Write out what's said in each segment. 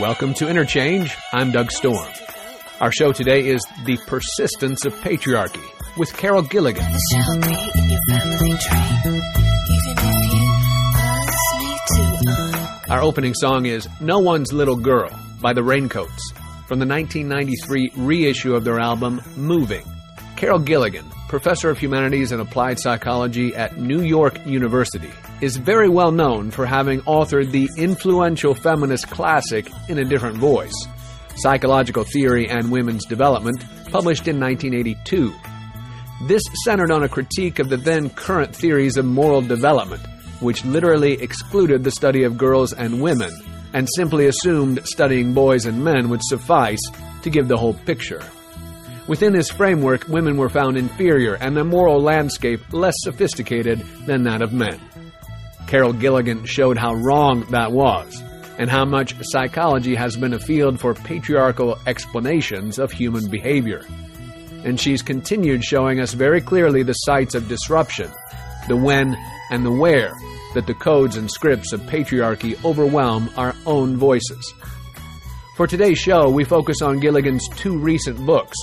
Welcome to Interchange. I'm Doug Storm. Our show today is The Persistence of Patriarchy with Carol Gilligan. Our opening song is No One's Little Girl by the Raincoats from the 1993 reissue of their album Moving. Carol Gilligan, professor of humanities and applied psychology at New York University, is very well known for having authored the influential feminist classic In a Different Voice, Psychological Theory and Women's Development, published in 1982. This centered on a critique of the then current theories of moral development, which literally excluded the study of girls and women, and simply assumed studying boys and men would suffice to give the whole picture. Within this framework, women were found inferior and the moral landscape less sophisticated than that of men. Carol Gilligan showed how wrong that was, and how much psychology has been a field for patriarchal explanations of human behavior. And she's continued showing us very clearly the sites of disruption, the when and the where that the codes and scripts of patriarchy overwhelm our own voices. For today's show, we focus on Gilligan's two recent books,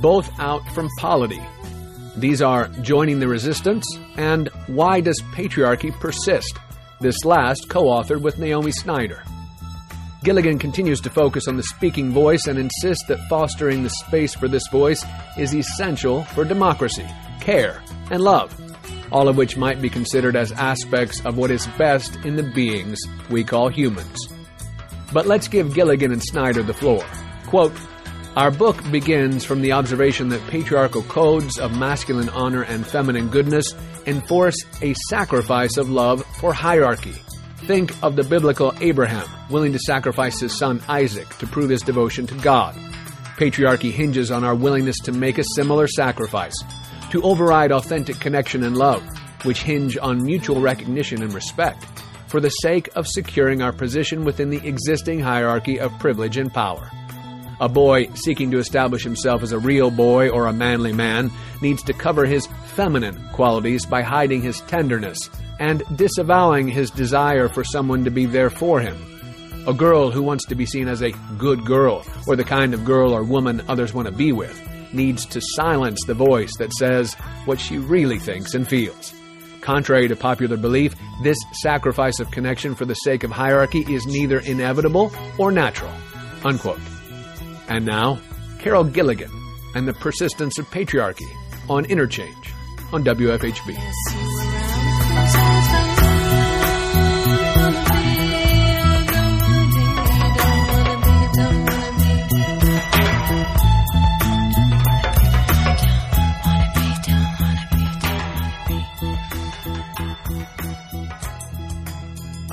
both out from Polity these are Joining the Resistance and Why Does Patriarchy Persist? This last co authored with Naomi Snider. Gilligan continues to focus on the speaking voice and insists that fostering the space for this voice is essential for democracy, care, and love, all of which might be considered as aspects of what is best in the beings we call humans. But let's give Gilligan and Snider the floor. Quote, our book begins from the observation that patriarchal codes of masculine honor and feminine goodness enforce a sacrifice of love for hierarchy. Think of the biblical Abraham, willing to sacrifice his son Isaac to prove his devotion to God. Patriarchy hinges on our willingness to make a similar sacrifice, to override authentic connection and love, which hinge on mutual recognition and respect, for the sake of securing our position within the existing hierarchy of privilege and power. A boy seeking to establish himself as a real boy or a manly man needs to cover his feminine qualities by hiding his tenderness and disavowing his desire for someone to be there for him. A girl who wants to be seen as a good girl, or the kind of girl or woman others want to be with, needs to silence the voice that says what she really thinks and feels. Contrary to popular belief, this sacrifice of connection for the sake of hierarchy is neither inevitable or natural. Unquote. And now, Carol Gilligan and the Persistence of Patriarchy on Interchange on WFHB.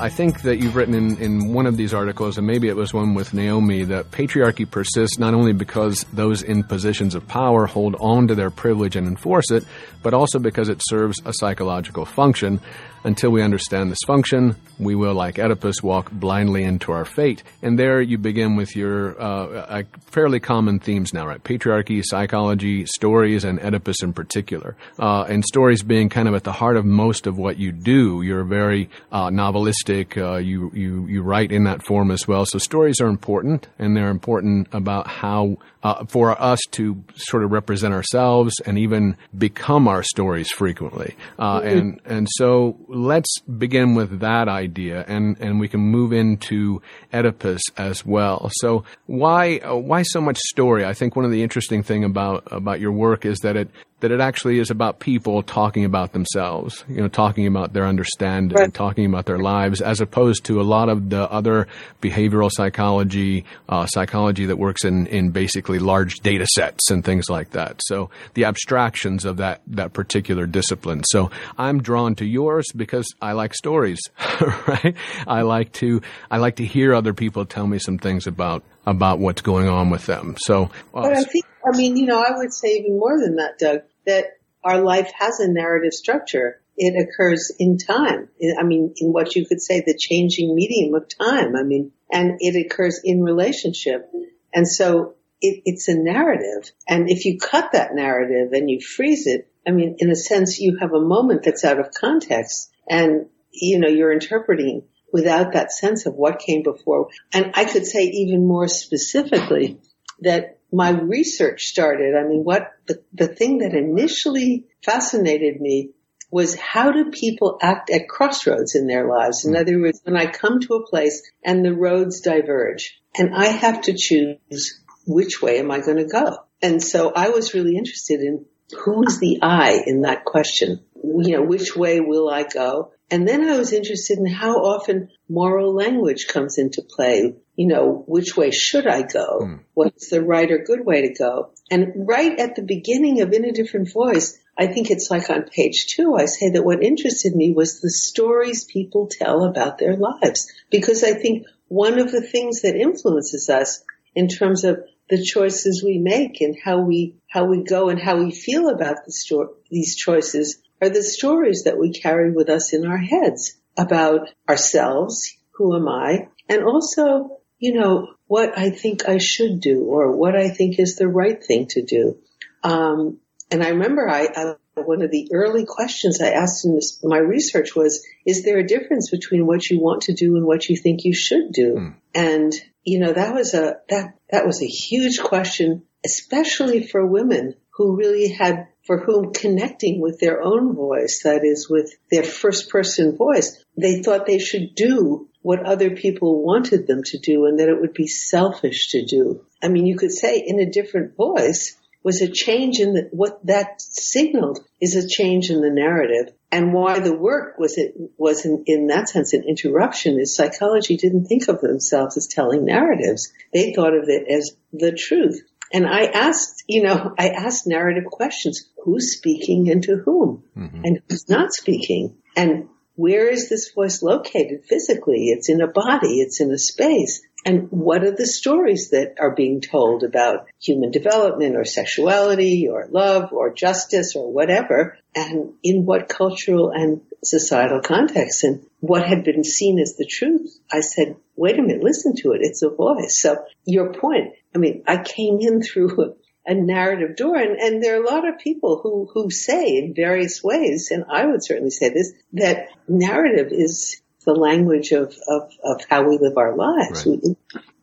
I think that you've written in, in one of these articles, and maybe it was one with Naomi, that patriarchy persists not only because those in positions of power hold on to their privilege and enforce it, but also because it serves a psychological function. Until we understand this function, we will, like Oedipus, walk blindly into our fate. And there you begin with your uh, fairly common themes now, right? Patriarchy, psychology, stories, and Oedipus in particular. Uh, and stories being kind of at the heart of most of what you do. You're very uh, novelistic. Uh, you, you, you write in that form as well. So stories are important, and they're important about how uh, for us to sort of represent ourselves and even become our stories frequently. Uh, and and so let's begin with that idea, and and we can move into Oedipus as well. So why uh, why so much story? I think one of the interesting thing about about your work is that it that it actually is about people talking about themselves, you know, talking about their understanding, right. talking about their lives, as opposed to a lot of the other behavioral psychology, uh, psychology that works in, in basically large data sets and things like that. So the abstractions of that, that particular discipline. So I'm drawn to yours because I like stories, right? I like to, I like to hear other people tell me some things about, about what's going on with them. So, uh, but I think I mean, you know, I would say even more than that, Doug, that our life has a narrative structure. It occurs in time. I mean, in what you could say the changing medium of time. I mean, and it occurs in relationship. And so it, it's a narrative. And if you cut that narrative and you freeze it, I mean, in a sense, you have a moment that's out of context and, you know, you're interpreting without that sense of what came before. And I could say even more specifically that my research started. I mean, what the, the thing that initially fascinated me was how do people act at crossroads in their lives? In other words, when I come to a place and the roads diverge and I have to choose which way am I going to go? And so I was really interested in who is the I in that question? You know, which way will I go? And then I was interested in how often moral language comes into play. You know, which way should I go? Mm. What's the right or good way to go? And right at the beginning of In a Different Voice, I think it's like on page two, I say that what interested me was the stories people tell about their lives. Because I think one of the things that influences us in terms of the choices we make and how we, how we go and how we feel about the sto- these choices are the stories that we carry with us in our heads about ourselves, who am I, and also, you know, what I think I should do or what I think is the right thing to do. Um, and I remember I, I, one of the early questions I asked in this, my research was, is there a difference between what you want to do and what you think you should do? Mm. And, you know, that was a, that, that was a huge question, especially for women who really had for whom connecting with their own voice, that is with their first person voice, they thought they should do what other people wanted them to do and that it would be selfish to do. I mean, you could say in a different voice was a change in the, what that signaled is a change in the narrative. And why the work was it was in, in that sense an interruption is psychology didn't think of themselves as telling narratives. They thought of it as the truth. And I asked, you know, I asked narrative questions. Who's speaking and to whom? Mm-hmm. And who's not speaking? And where is this voice located physically? It's in a body. It's in a space. And what are the stories that are being told about human development or sexuality or love or justice or whatever? And in what cultural and societal context? And what had been seen as the truth? I said, wait a minute, listen to it. It's a voice. So your point, I mean, I came in through a narrative door and, and there are a lot of people who, who say in various ways, and I would certainly say this, that narrative is the language of, of, of how we live our lives. Right. We,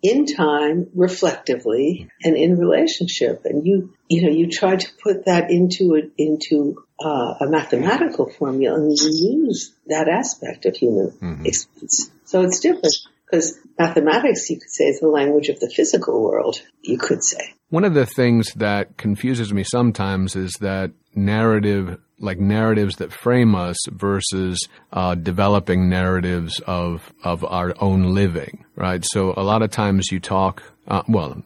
in time, reflectively, and in relationship. And you, you know, you try to put that into a, into uh, a mathematical formula, and you lose that aspect of human mm-hmm. experience. So it's different because mathematics, you could say, is the language of the physical world. You could say. One of the things that confuses me sometimes is that narrative, like narratives that frame us versus uh, developing narratives of of our own living, right? So a lot of times you talk, uh, well,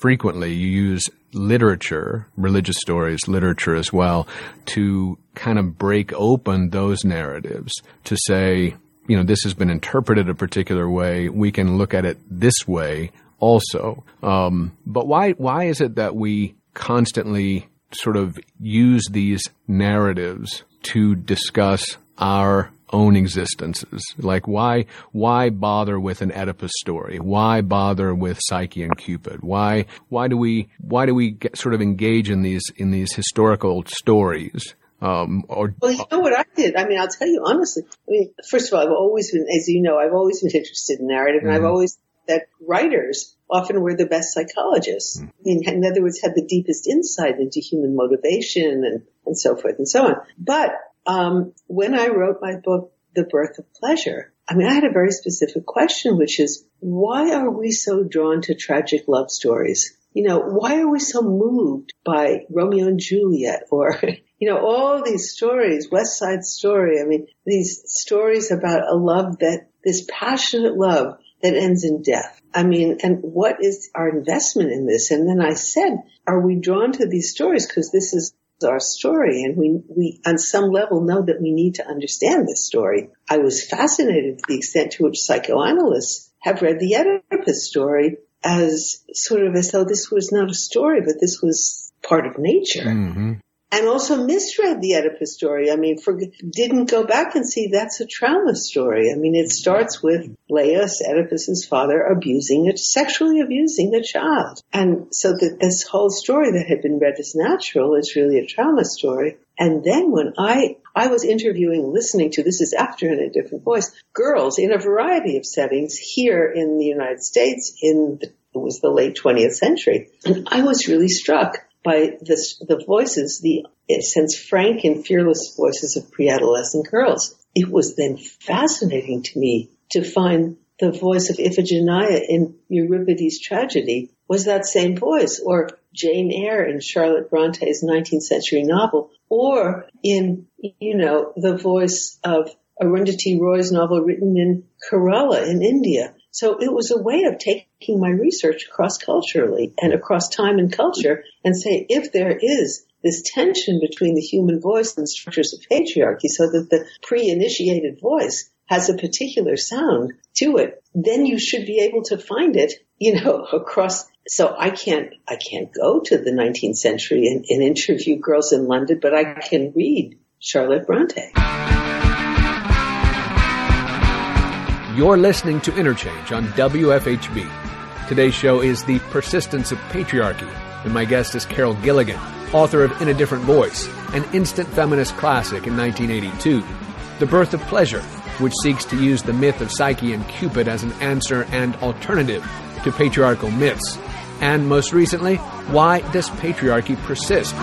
frequently you use literature, religious stories, literature as well, to kind of break open those narratives to say, you know, this has been interpreted a particular way. We can look at it this way also. Um, but why why is it that we constantly sort of use these narratives to discuss our own existences. Like why why bother with an Oedipus story? Why bother with Psyche and Cupid? Why why do we why do we get, sort of engage in these in these historical stories? Um, or, well, you know what I did? I mean, I'll tell you honestly. I mean, first of all, I've always been, as you know, I've always been interested in narrative, and mm-hmm. I've always that writers often were the best psychologists. Mm. In other words, had the deepest insight into human motivation and, and so forth and so on. But um, when I wrote my book, The Birth of Pleasure, I mean, I had a very specific question, which is, why are we so drawn to tragic love stories? You know, why are we so moved by Romeo and Juliet or, you know, all these stories, West Side Story. I mean, these stories about a love that, this passionate love that ends in death. I mean, and what is our investment in this? And then I said, are we drawn to these stories because this is our story and we, we on some level know that we need to understand this story. I was fascinated to the extent to which psychoanalysts have read the Oedipus story as sort of as though this was not a story, but this was part of nature. Mm-hmm and also misread the Oedipus story. I mean, for, didn't go back and see that's a trauma story. I mean, it starts with Laius, Oedipus's father, abusing it, sexually abusing the child. And so that this whole story that had been read as natural is really a trauma story. And then when I, I was interviewing, listening to, this is after in a different voice, girls in a variety of settings here in the United States in the, it was the late 20th century. And I was really struck by this, the voices, the sense frank and fearless voices of pre-adolescent girls. It was then fascinating to me to find the voice of Iphigenia in Euripides' tragedy was that same voice, or Jane Eyre in Charlotte Bronte's 19th century novel, or in, you know, the voice of Arundhati Roy's novel written in Kerala in India. So it was a way of taking my research cross culturally and across time and culture and say, if there is this tension between the human voice and structures of patriarchy so that the pre-initiated voice has a particular sound to it, then you should be able to find it, you know, across. So I can't, I can't go to the 19th century and, and interview girls in London, but I can read Charlotte Bronte. You're listening to Interchange on WFHB. Today's show is The Persistence of Patriarchy, and my guest is Carol Gilligan, author of In a Different Voice, an instant feminist classic in 1982. The Birth of Pleasure, which seeks to use the myth of Psyche and Cupid as an answer and alternative to patriarchal myths. And most recently, Why Does Patriarchy Persist?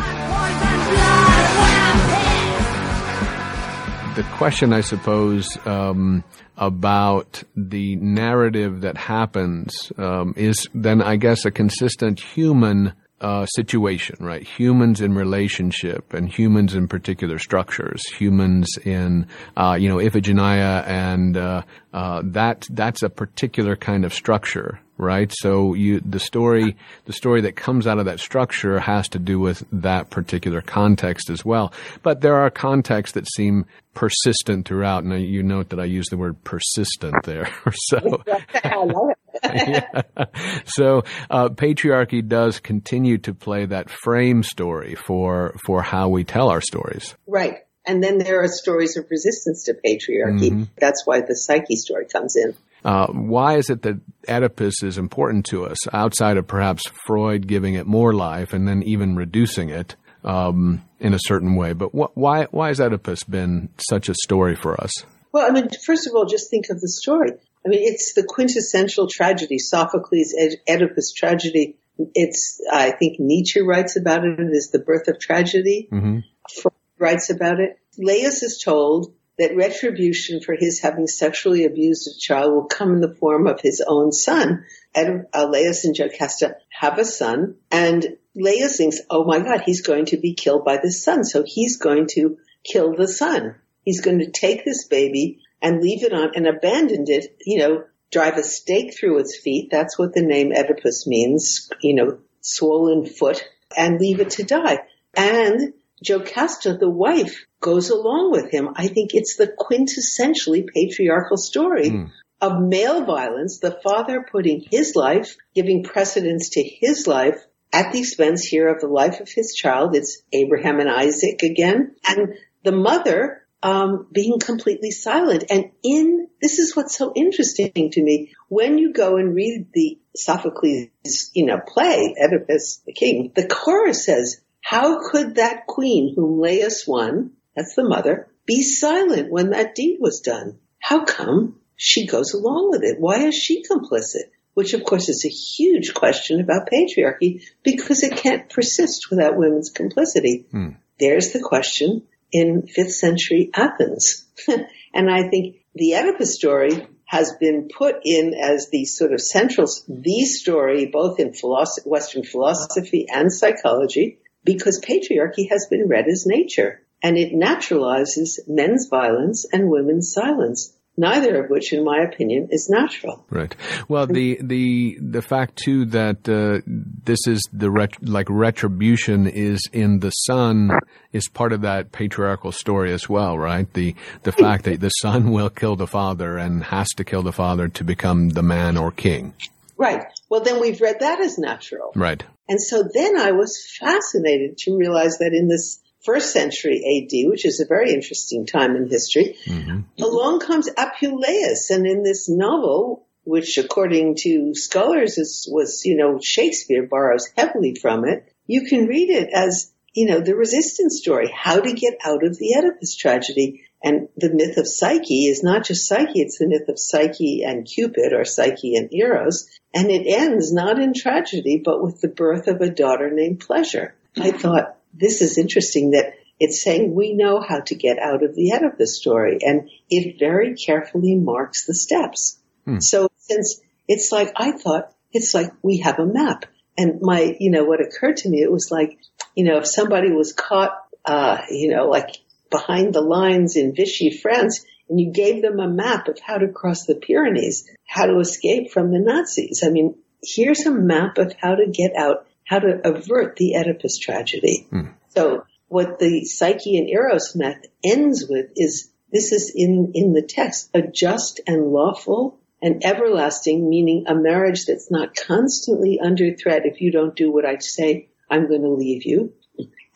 The question, I suppose, um, about the narrative that happens um, is then, I guess, a consistent human uh, situation, right? Humans in relationship and humans in particular structures, humans in, uh, you know, Iphigenia and, uh, uh, that, that's a particular kind of structure, right? So you, the story, the story that comes out of that structure has to do with that particular context as well. But there are contexts that seem persistent throughout, and you note that I use the word persistent there. so, I love it. yeah. So uh, patriarchy does continue to play that frame story for for how we tell our stories. Right. And then there are stories of resistance to patriarchy. Mm-hmm. That's why the psyche story comes in. Uh, why is it that Oedipus is important to us outside of perhaps Freud giving it more life and then even reducing it um, in a certain way? But wh- why why has Oedipus been such a story for us? Well, I mean, first of all, just think of the story. I mean, it's the quintessential tragedy, Sophocles' Oedipus tragedy. It's, I think Nietzsche writes about it as the birth of tragedy. Mm-hmm. Freud writes about it. Laius is told that retribution for his having sexually abused a child will come in the form of his own son. And uh, and Jocasta have a son, and Laius thinks, oh my God, he's going to be killed by this son. So he's going to kill the son. He's going to take this baby and leave it on and abandoned it, you know, drive a stake through its feet. That's what the name Oedipus means, you know, swollen foot and leave it to die. And Jocasta, the wife, goes along with him. I think it's the quintessentially patriarchal story mm. of male violence, the father putting his life, giving precedence to his life at the expense here of the life of his child. It's Abraham and Isaac again. And the mother um, being completely silent. And in this is what's so interesting to me. When you go and read the Sophocles, you know, play Oedipus the King, the chorus says, "How could that queen whom Laius won, that's the mother, be silent when that deed was done? How come she goes along with it? Why is she complicit?" Which of course is a huge question about patriarchy because it can't persist without women's complicity. Hmm. There's the question in 5th century Athens. and I think the Oedipus story has been put in as the sort of central, the story both in philosophy, Western philosophy and psychology because patriarchy has been read as nature and it naturalizes men's violence and women's silence neither of which, in my opinion, is natural. Right. Well, the the the fact too that uh, this is the ret- like retribution is in the son is part of that patriarchal story as well, right? The the fact that the son will kill the father and has to kill the father to become the man or king. Right. Well, then we've read that as natural. Right. And so then I was fascinated to realize that in this first century AD, which is a very interesting time in history, mm-hmm. along comes Apuleius. And in this novel, which according to scholars is, was, you know, Shakespeare borrows heavily from it, you can read it as you know, the resistance story, how to get out of the Oedipus tragedy. And the myth of Psyche is not just Psyche, it's the myth of Psyche and Cupid or Psyche and Eros. And it ends not in tragedy, but with the birth of a daughter named Pleasure. I thought, this is interesting that it's saying we know how to get out of the head of the story and it very carefully marks the steps. Hmm. So since it's like, I thought it's like we have a map and my, you know, what occurred to me, it was like, you know, if somebody was caught, uh, you know, like behind the lines in Vichy, France, and you gave them a map of how to cross the Pyrenees, how to escape from the Nazis. I mean, here's a map of how to get out, how to avert the Oedipus tragedy. Mm. So what the Psyche and Eros myth ends with is this is in, in the text, a just and lawful and everlasting, meaning a marriage that's not constantly under threat. If you don't do what I say, I'm going to leave you.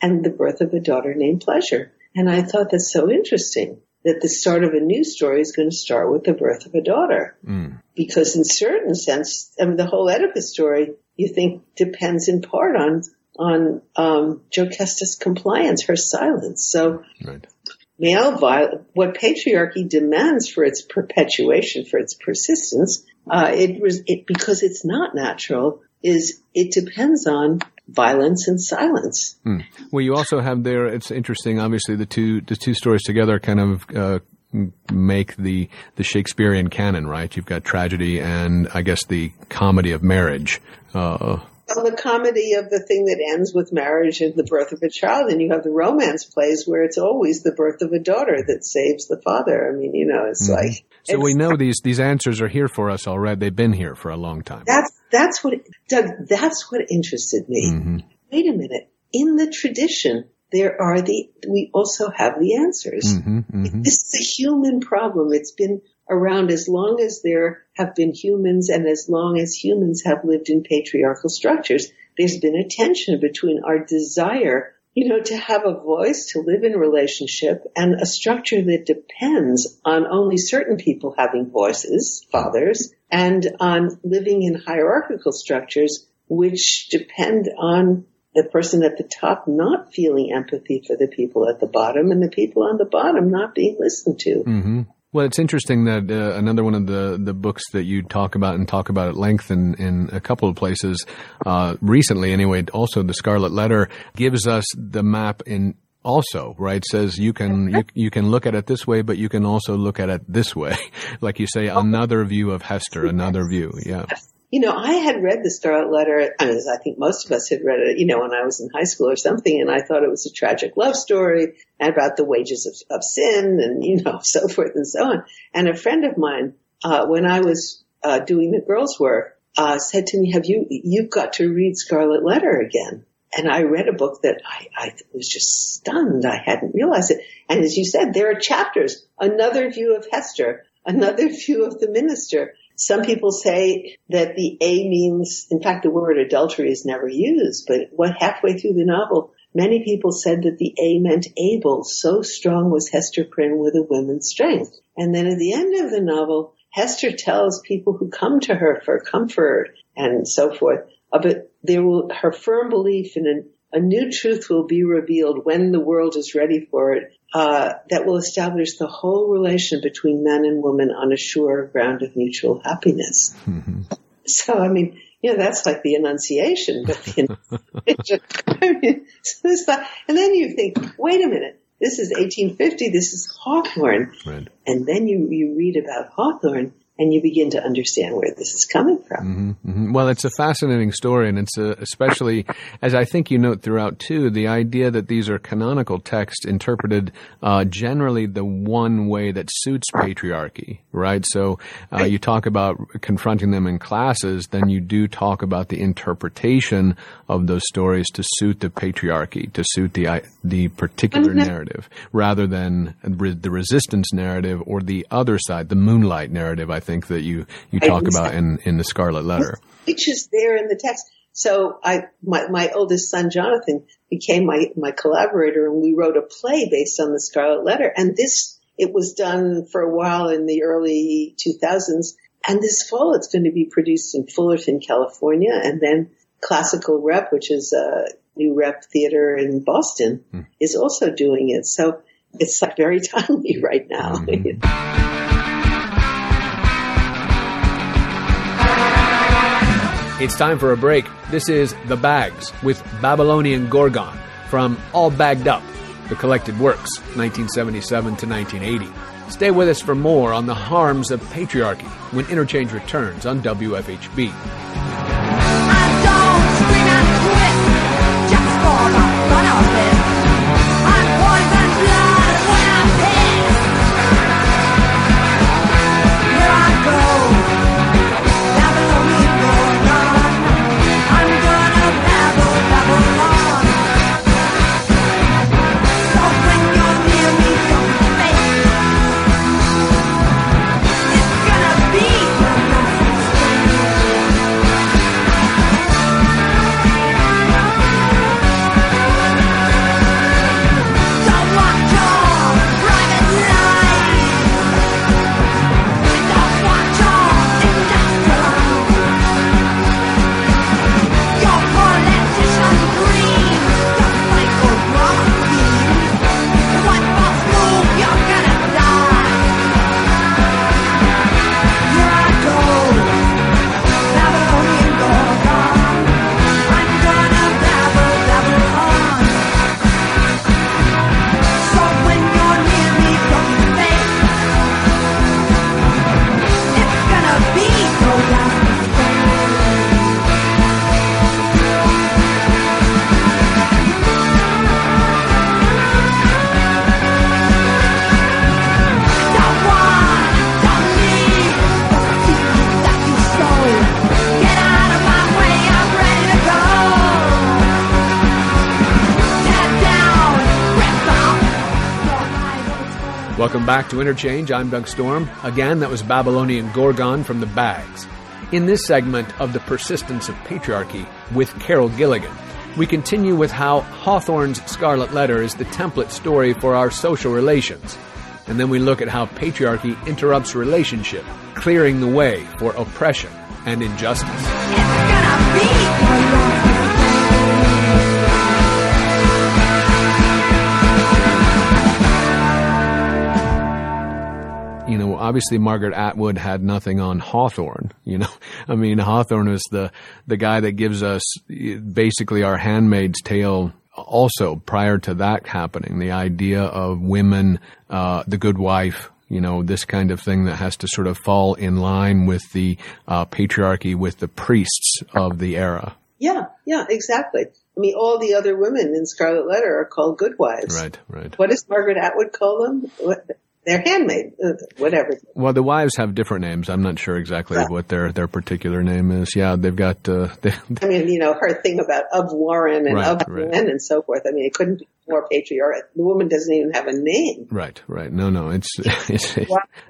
And the birth of a daughter named Pleasure. And I thought that's so interesting that the start of a new story is going to start with the birth of a daughter. Mm. Because in certain sense, I mean, the whole Oedipus story, you think depends in part on, on, um, Jocasta's compliance, her silence. So right. male violence, what patriarchy demands for its perpetuation, for its persistence, uh, it was, it, because it's not natural, is it depends on violence and silence. Hmm. Well, you also have there. It's interesting. Obviously, the two the two stories together kind of. Uh, make the the Shakespearean canon, right? You've got tragedy and I guess the comedy of marriage. Uh, well, the comedy of the thing that ends with marriage and the birth of a child, and you have the romance plays where it's always the birth of a daughter that saves the father. I mean, you know, it's mm-hmm. like. So it's, we know these these answers are here for us already. They've been here for a long time. That's that's what Doug. That's what interested me. Mm-hmm. Wait a minute. In the tradition, there are the. We also have the answers. Mm-hmm, mm-hmm. this is a human problem. It's been around as long as there have been humans and as long as humans have lived in patriarchal structures. There's been a tension between our desire, you know, to have a voice, to live in relationship and a structure that depends on only certain people having voices, fathers, and on living in hierarchical structures which depend on the person at the top not feeling empathy for the people at the bottom and the people on the bottom not being listened to. Mm-hmm. Well, it's interesting that uh, another one of the, the books that you talk about and talk about at length in, in a couple of places, uh, recently anyway, also the Scarlet Letter gives us the map in also, right? Says you can you, you can look at it this way, but you can also look at it this way, like you say, another view of Hester, another view. Yeah you know, I had read the Scarlet Letter, mean, I think most of us had read it, you know, when I was in high school or something, and I thought it was a tragic love story about the wages of, of sin and, you know, so forth and so on. And a friend of mine, uh, when I was, uh, doing the girls' work, uh, said to me, have you, you've got to read Scarlet Letter again. And I read a book that I, I was just stunned. I hadn't realized it. And as you said, there are chapters, another view of Hester, another view of the minister, some people say that the A means, in fact, the word adultery is never used, but what halfway through the novel, many people said that the A meant able. So strong was Hester Prynne with a woman's strength. And then at the end of the novel, Hester tells people who come to her for comfort and so forth, but there will, her firm belief in an a new truth will be revealed when the world is ready for it uh, that will establish the whole relation between man and woman on a sure ground of mutual happiness. Mm-hmm. So, I mean, you know, that's like the Annunciation, but the Annunciation, I mean, so and then you think, wait a minute, this is 1850, this is Hawthorne. Right. And then you, you read about Hawthorne and you begin to understand where this is coming from. Mm-hmm, mm-hmm. Well, it's a fascinating story, and it's a, especially, as I think you note throughout too, the idea that these are canonical texts interpreted uh, generally the one way that suits patriarchy, right? So uh, you talk about confronting them in classes, then you do talk about the interpretation of those stories to suit the patriarchy, to suit the the particular mm-hmm. narrative, rather than the resistance narrative or the other side, the moonlight narrative. I think that you you talk about in in the Scarlet Letter, which is there in the text. So I, my, my oldest son Jonathan became my my collaborator, and we wrote a play based on the Scarlet Letter. And this it was done for a while in the early 2000s. And this fall, it's going to be produced in Fullerton, California, and then Classical Rep, which is a New Rep Theater in Boston mm. is also doing it. So it's like very timely right now. Mm-hmm. It's time for a break. This is The Bags with Babylonian Gorgon from All Bagged Up, The Collected Works, 1977 to 1980. Stay with us for more on the harms of patriarchy when Interchange returns on WFHB. Back to Interchange. I'm Doug Storm. Again, that was Babylonian Gorgon from the Bags. In this segment of The Persistence of Patriarchy with Carol Gilligan, we continue with how Hawthorne's Scarlet Letter is the template story for our social relations. And then we look at how patriarchy interrupts relationship, clearing the way for oppression and injustice. Obviously Margaret Atwood had nothing on Hawthorne. You know, I mean, Hawthorne is the the guy that gives us basically our Handmaid's Tale. Also, prior to that happening, the idea of women, uh, the good wife, you know, this kind of thing that has to sort of fall in line with the uh, patriarchy, with the priests of the era. Yeah, yeah, exactly. I mean, all the other women in Scarlet Letter are called good wives. Right, right. What does Margaret Atwood call them? What, they're handmade, uh, whatever. Well, the wives have different names. I'm not sure exactly yeah. what their their particular name is. Yeah, they've got. Uh, they, I mean, you know, her thing about of Warren and right, of right. and so forth. I mean, it couldn't be more patriarchal. The woman doesn't even have a name. Right, right. No, no, it's, it's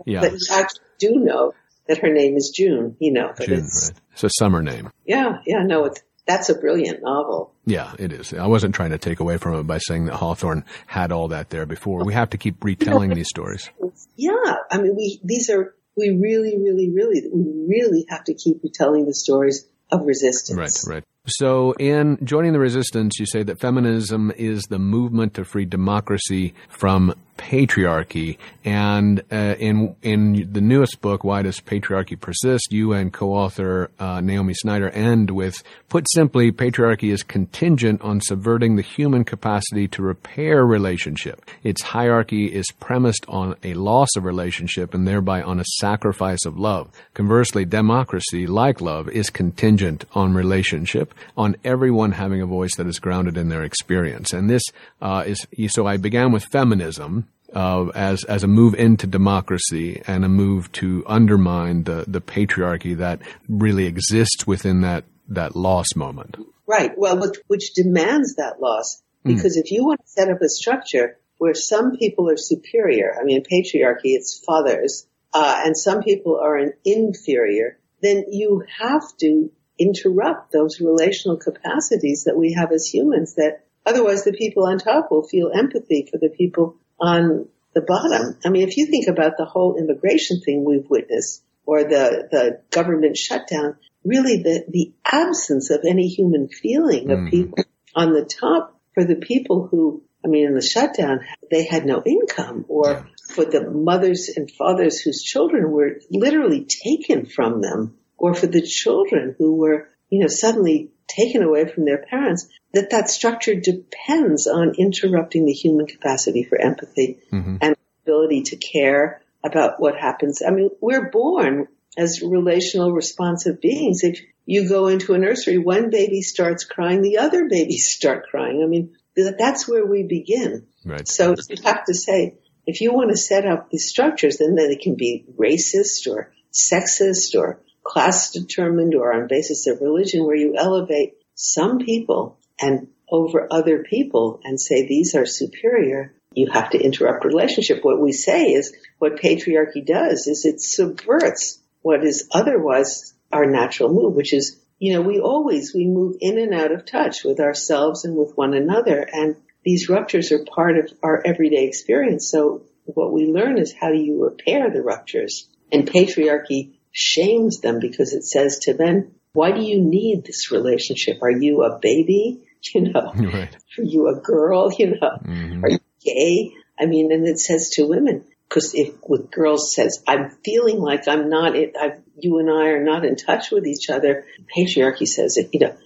yeah. But you actually do know that her name is June. You know, June, it's, right. It's a summer name. Yeah, yeah. No, it's that's a brilliant novel. Yeah, it is. I wasn't trying to take away from it by saying that Hawthorne had all that there before. We have to keep retelling these stories. Yeah, I mean, we these are we really, really, really, we really have to keep retelling the stories of resistance. Right, right. So, in joining the resistance, you say that feminism is the movement to free democracy from patriarchy. And uh, in in the newest book, Why Does Patriarchy Persist? You and co-author uh, Naomi Snider end with, put simply, patriarchy is contingent on subverting the human capacity to repair relationship. Its hierarchy is premised on a loss of relationship and thereby on a sacrifice of love. Conversely, democracy, like love, is contingent on relationship, on everyone having a voice that is grounded in their experience. And this uh, is so. I began with feminism uh, as as a move into democracy and a move to undermine the the patriarchy that really exists within that that loss moment. Right. Well, which, which demands that loss hmm. because mm. if you want to set up a structure where some people are superior, I mean, patriarchy, it's fathers, uh, and some people are an inferior, then you have to interrupt those relational capacities that we have as humans that otherwise the people on top will feel empathy for the people on the bottom. I mean, if you think about the whole immigration thing we've witnessed or the, the government shutdown, really the, the absence of any human feeling of mm. people on the top for the people who, I mean, in the shutdown, they had no income or for the mothers and fathers whose children were literally taken from them or for the children who were, you know, suddenly taken away from their parents, that that structure depends on interrupting the human capacity for empathy mm-hmm. and ability to care about what happens. I mean, we're born as relational responsive beings. If you go into a nursery, one baby starts crying, the other babies start crying. I mean, that's where we begin. Right. So you have to say, if you want to set up these structures, then they can be racist or sexist or class determined or on basis of religion where you elevate some people and over other people and say these are superior, you have to interrupt relationship. What we say is what patriarchy does is it subverts what is otherwise our natural move, which is, you know, we always, we move in and out of touch with ourselves and with one another. And these ruptures are part of our everyday experience. So what we learn is how do you repair the ruptures? And patriarchy shames them because it says to them, why do you need this relationship? Are you a baby? You know, right. are you a girl? You know, mm-hmm. are you gay? I mean, and it says to women, because if with girls says, I'm feeling like I'm not, it, you and I are not in touch with each other. Patriarchy says, it, you know,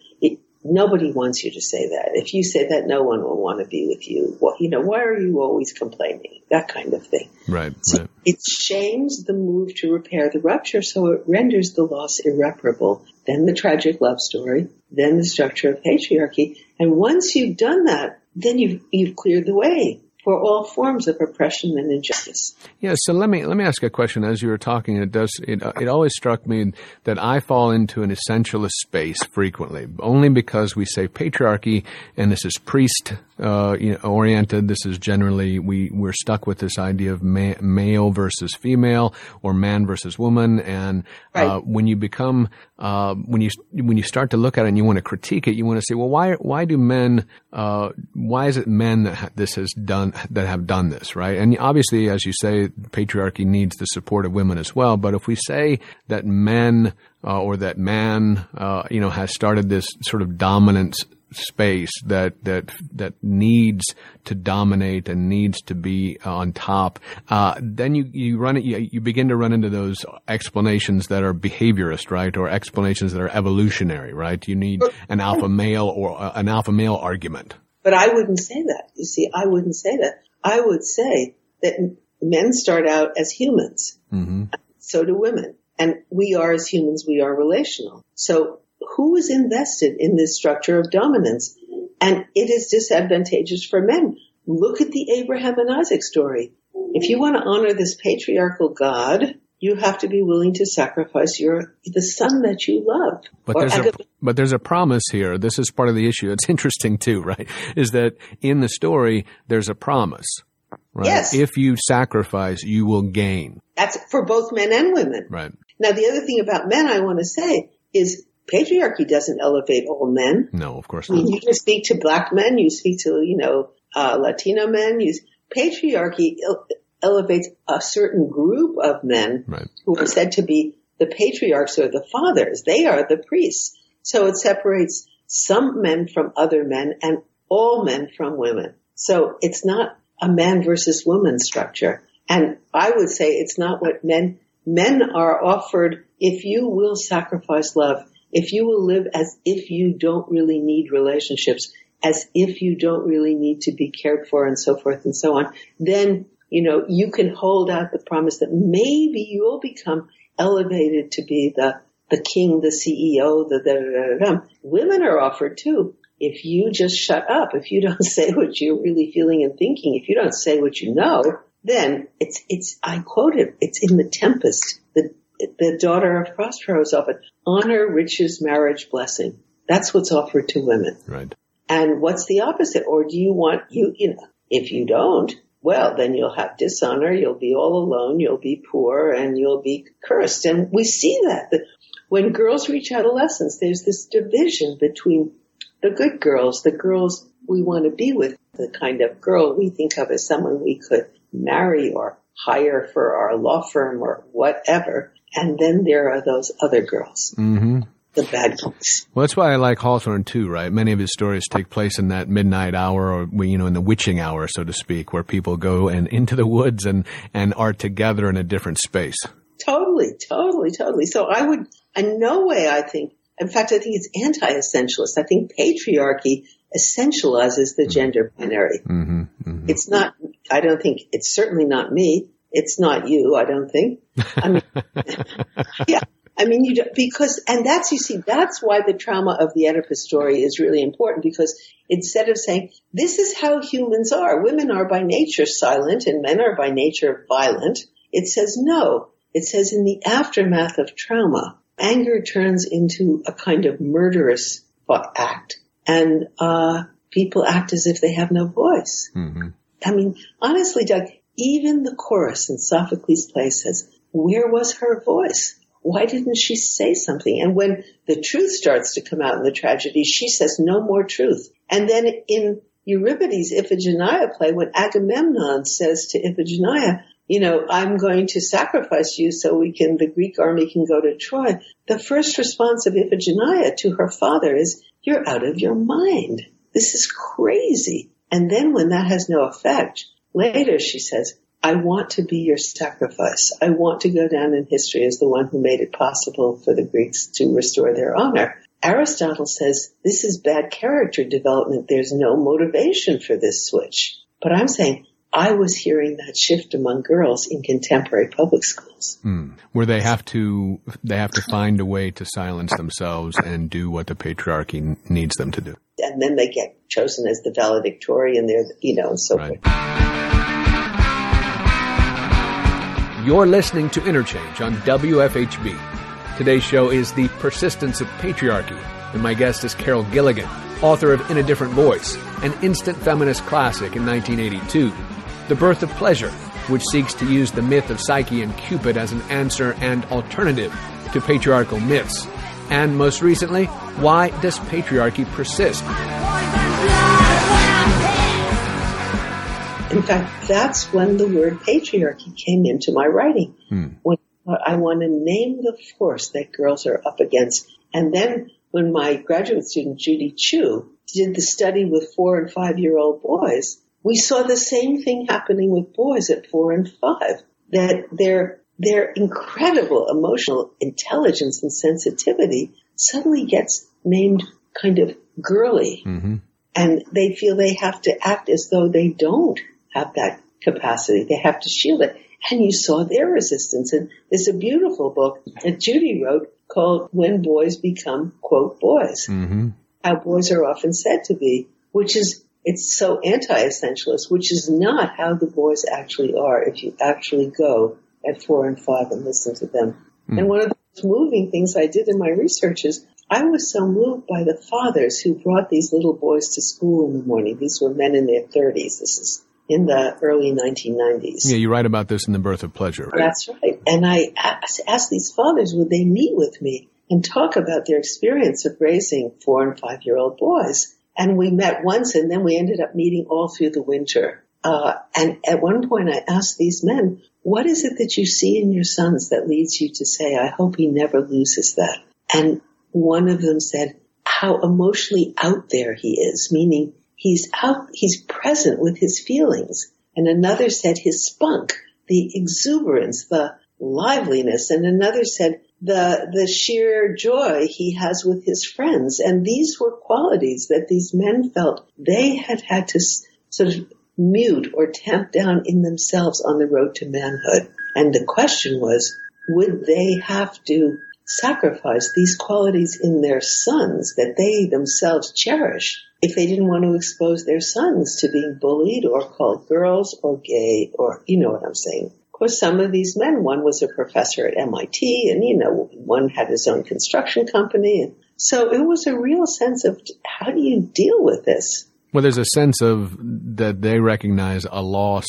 nobody wants you to say that. If you say that, no one will want to be with you. Well, you know, why are you always complaining? That kind of thing. Right. So right. It shames the move to repair the rupture, so it renders the loss irreparable. Then the tragic love story, then the structure of patriarchy. And once you've done that, then you've, you've cleared the way for all forms of oppression and injustice. Yeah, so let me let me ask a question. As you were talking, it does it it always struck me that I fall into an essentialist space frequently, only because we say patriarchy and this is priest uh, you know, oriented. This is generally we we're stuck with this idea of ma- male versus female or man versus woman, and uh, right. uh, when you become uh, when you when you start to look at it and you want to critique it, you want to say, well, why why do men uh, why is it men that ha- this has done that have done this right? And obviously, as you say, patriarchy needs the support of women as well. But if we say that men uh, or that man, uh, you know, has started this sort of dominance space that that that needs to dominate and needs to be on top, uh, then you you run it. You, you, begin to run into those explanations that are behaviorist, right, or explanations that are evolutionary, right. You need an alpha male or uh, an alpha male argument. But I wouldn't say that. You see, I wouldn't say that. I would say that men start out as humans. Mm-hmm. So do women. And we are as humans, we are relational. So who is invested in this structure of dominance? And it is disadvantageous for men. Look at the Abraham and Isaac story. If you want to honor this patriarchal God, you have to be willing to sacrifice your the son that you love. But there's a but there's a promise here. This is part of the issue. It's interesting too, right? Is that in the story there's a promise. Right? Yes. If you sacrifice, you will gain. That's for both men and women. Right. Now the other thing about men I want to say is patriarchy doesn't elevate all men. No, of course not. I mean, you can speak to black men, you speak to, you know, uh, Latino men. You, patriarchy elevates a certain group of men right. who are said to be the patriarchs or the fathers. They are the priests. So it separates some men from other men and all men from women. So it's not a man versus woman structure. And I would say it's not what men, men are offered if you will sacrifice love if you will live as if you don't really need relationships, as if you don't really need to be cared for and so forth and so on, then, you know, you can hold out the promise that maybe you'll become elevated to be the, the king, the CEO, the da da da da. Women are offered too. If you just shut up, if you don't say what you're really feeling and thinking, if you don't say what you know, then it's, it's, I quote it, it's in the Tempest. The, the daughter of Prospero's offered honor, riches, marriage, blessing. That's what's offered to women. Right. And what's the opposite? Or do you want you, you know, if you don't, well, then you'll have dishonor, you'll be all alone, you'll be poor, and you'll be cursed. And we see that, when girls reach adolescence, there's this division between the good girls, the girls we want to be with, the kind of girl we think of as someone we could marry or hire for our law firm or whatever, and then there are those other girls. Mm-hmm. The bad guys. Well, that's why I like Hawthorne too, right? Many of his stories take place in that midnight hour, or you know, in the witching hour, so to speak, where people go and into the woods and and are together in a different space. Totally, totally, totally. So I would, in no way, I think. In fact, I think it's anti-essentialist. I think patriarchy essentializes the gender binary. Mm-hmm, mm-hmm. It's not. I don't think it's certainly not me. It's not you. I don't think. I mean, yeah. I mean, you because, and that's, you see, that's why the trauma of the Oedipus story is really important because instead of saying, this is how humans are, women are by nature silent and men are by nature violent, it says no. It says in the aftermath of trauma, anger turns into a kind of murderous act and, uh, people act as if they have no voice. Mm-hmm. I mean, honestly, Doug, even the chorus in Sophocles' play says, where was her voice? Why didn't she say something? And when the truth starts to come out in the tragedy, she says no more truth. And then in Euripides' Iphigenia play, when Agamemnon says to Iphigenia, you know, I'm going to sacrifice you so we can, the Greek army can go to Troy. The first response of Iphigenia to her father is, you're out of your mind. This is crazy. And then when that has no effect, later she says, I want to be your sacrifice. I want to go down in history as the one who made it possible for the Greeks to restore their honor. Aristotle says this is bad character development. There's no motivation for this switch. But I'm saying I was hearing that shift among girls in contemporary public schools. Hmm. Where they have to they have to find a way to silence themselves and do what the patriarchy needs them to do. And then they get chosen as the valedictorian They're you know, and so right. forth. You're listening to Interchange on WFHB. Today's show is The Persistence of Patriarchy, and my guest is Carol Gilligan, author of In a Different Voice, an instant feminist classic in 1982. The Birth of Pleasure, which seeks to use the myth of Psyche and Cupid as an answer and alternative to patriarchal myths. And most recently, Why Does Patriarchy Persist? In fact, that's when the word patriarchy came into my writing. Hmm. When I want to name the force that girls are up against. And then when my graduate student, Judy Chu, did the study with four and five year old boys, we saw the same thing happening with boys at four and five, that their, their incredible emotional intelligence and sensitivity suddenly gets named kind of girly. Mm-hmm. And they feel they have to act as though they don't have that capacity. They have to shield it. And you saw their resistance. And there's a beautiful book that Judy wrote called When Boys Become, quote, boys. Mm-hmm. How boys are often said to be, which is, it's so anti-essentialist, which is not how the boys actually are if you actually go at four and five and listen to them. Mm. And one of the most moving things I did in my research is I was so moved by the fathers who brought these little boys to school in the morning. These were men in their 30s. This is in the early 1990s. Yeah, you write about this in The Birth of Pleasure. Right? That's right. And I asked these fathers, would they meet with me and talk about their experience of raising four and five year old boys? And we met once and then we ended up meeting all through the winter. Uh, and at one point I asked these men, what is it that you see in your sons that leads you to say, I hope he never loses that? And one of them said, how emotionally out there he is, meaning he's out, he's present with his feelings. And another said his spunk, the exuberance, the liveliness. And another said the, the sheer joy he has with his friends. And these were qualities that these men felt they had had to sort of mute or tamp down in themselves on the road to manhood. And the question was, would they have to sacrifice these qualities in their sons that they themselves cherish if they didn't want to expose their sons to being bullied or called girls or gay or, you know what I'm saying. Of course, some of these men, one was a professor at MIT and, you know, one had his own construction company. And so it was a real sense of how do you deal with this? Well, there's a sense of that they recognize a loss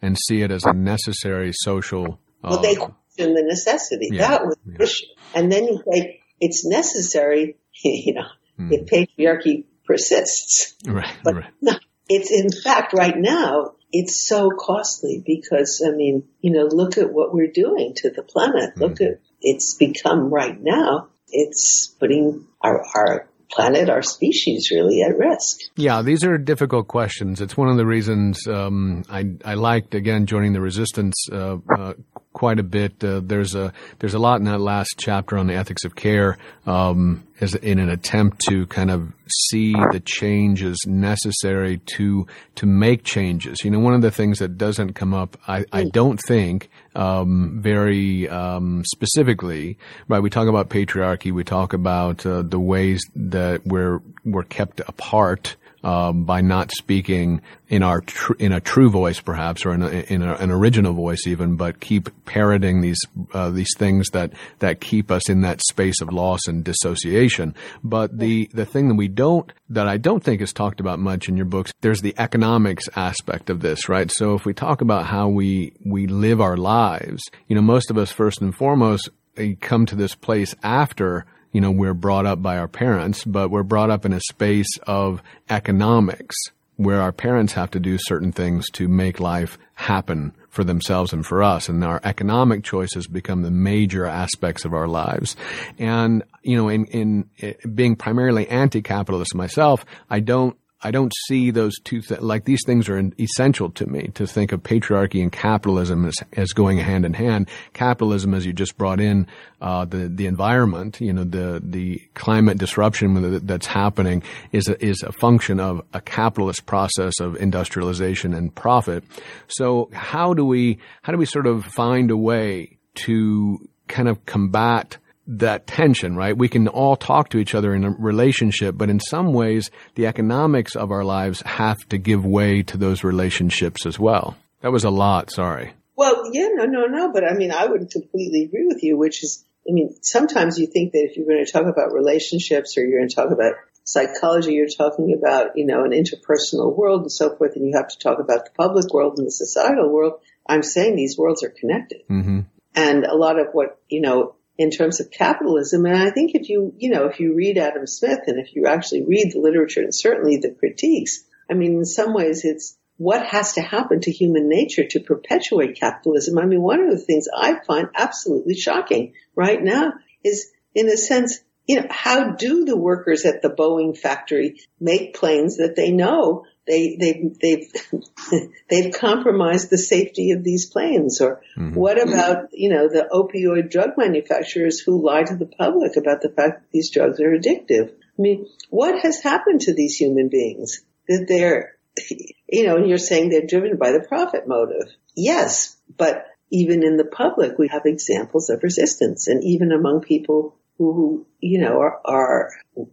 and see it as a necessary social. Uh, well, they question the necessity. Yeah, that was the issue. And then you say it's necessary, you know, mm. if patriarchy persists. Right. But right. no, it's in fact right now, it's so costly because, I mean, you know, look at what we're doing to the planet. Mm. Look at, it's become right now it's putting our, our planet, our species, really at risk. Yeah, these are difficult questions. It's one of the reasons um, I, I liked again joining the resistance uh, uh, quite a bit. Uh, there's a there's a lot in that last chapter on the ethics of care, um, as in an attempt to kind of see the changes necessary to to make changes. You know, one of the things that doesn't come up, I, I don't think, um, very um, specifically, right? We talk about patriarchy. We talk about uh, the ways that we're we're kept apart um, by not speaking in our tr- in a true voice, perhaps, or in, a, in a, an original voice, even, but keep parroting these uh, these things that that keep us in that space of loss and dissociation. But the the thing that we don't that I don't think is talked about much in your books, there's the economics aspect of this, right? So if we talk about how we we live our lives, you know, most of us first and foremost come to this place after you know, we're brought up by our parents, but we're brought up in a space of economics where our parents have to do certain things to make life happen for themselves and for us. And our economic choices become the major aspects of our lives. And, you know, in, in, in being primarily anti-capitalist myself, I don't I don't see those two th- like these things are essential to me to think of patriarchy and capitalism as, as going hand in hand. Capitalism, as you just brought in, uh, the the environment, you know, the the climate disruption that's happening is a, is a function of a capitalist process of industrialization and profit. So how do we how do we sort of find a way to kind of combat that tension, right? We can all talk to each other in a relationship, but in some ways, the economics of our lives have to give way to those relationships as well. That was a lot, sorry. Well, yeah, no, no, no, but I mean, I would completely agree with you, which is, I mean, sometimes you think that if you're going to talk about relationships or you're going to talk about psychology, you're talking about, you know, an interpersonal world and so forth, and you have to talk about the public world and the societal world. I'm saying these worlds are connected. Mm-hmm. And a lot of what, you know, in terms of capitalism. And I think if you, you know, if you read Adam Smith and if you actually read the literature and certainly the critiques, I mean, in some ways it's what has to happen to human nature to perpetuate capitalism. I mean, one of the things I find absolutely shocking right now is in a sense, you know, how do the workers at the Boeing factory make planes that they know? They they they've they've compromised the safety of these planes. Or mm-hmm. what about you know the opioid drug manufacturers who lie to the public about the fact that these drugs are addictive? I mean what has happened to these human beings? That they're you know and you're saying they're driven by the profit motive. Yes but even in the public we have examples of resistance. And even among people who, you know, are, are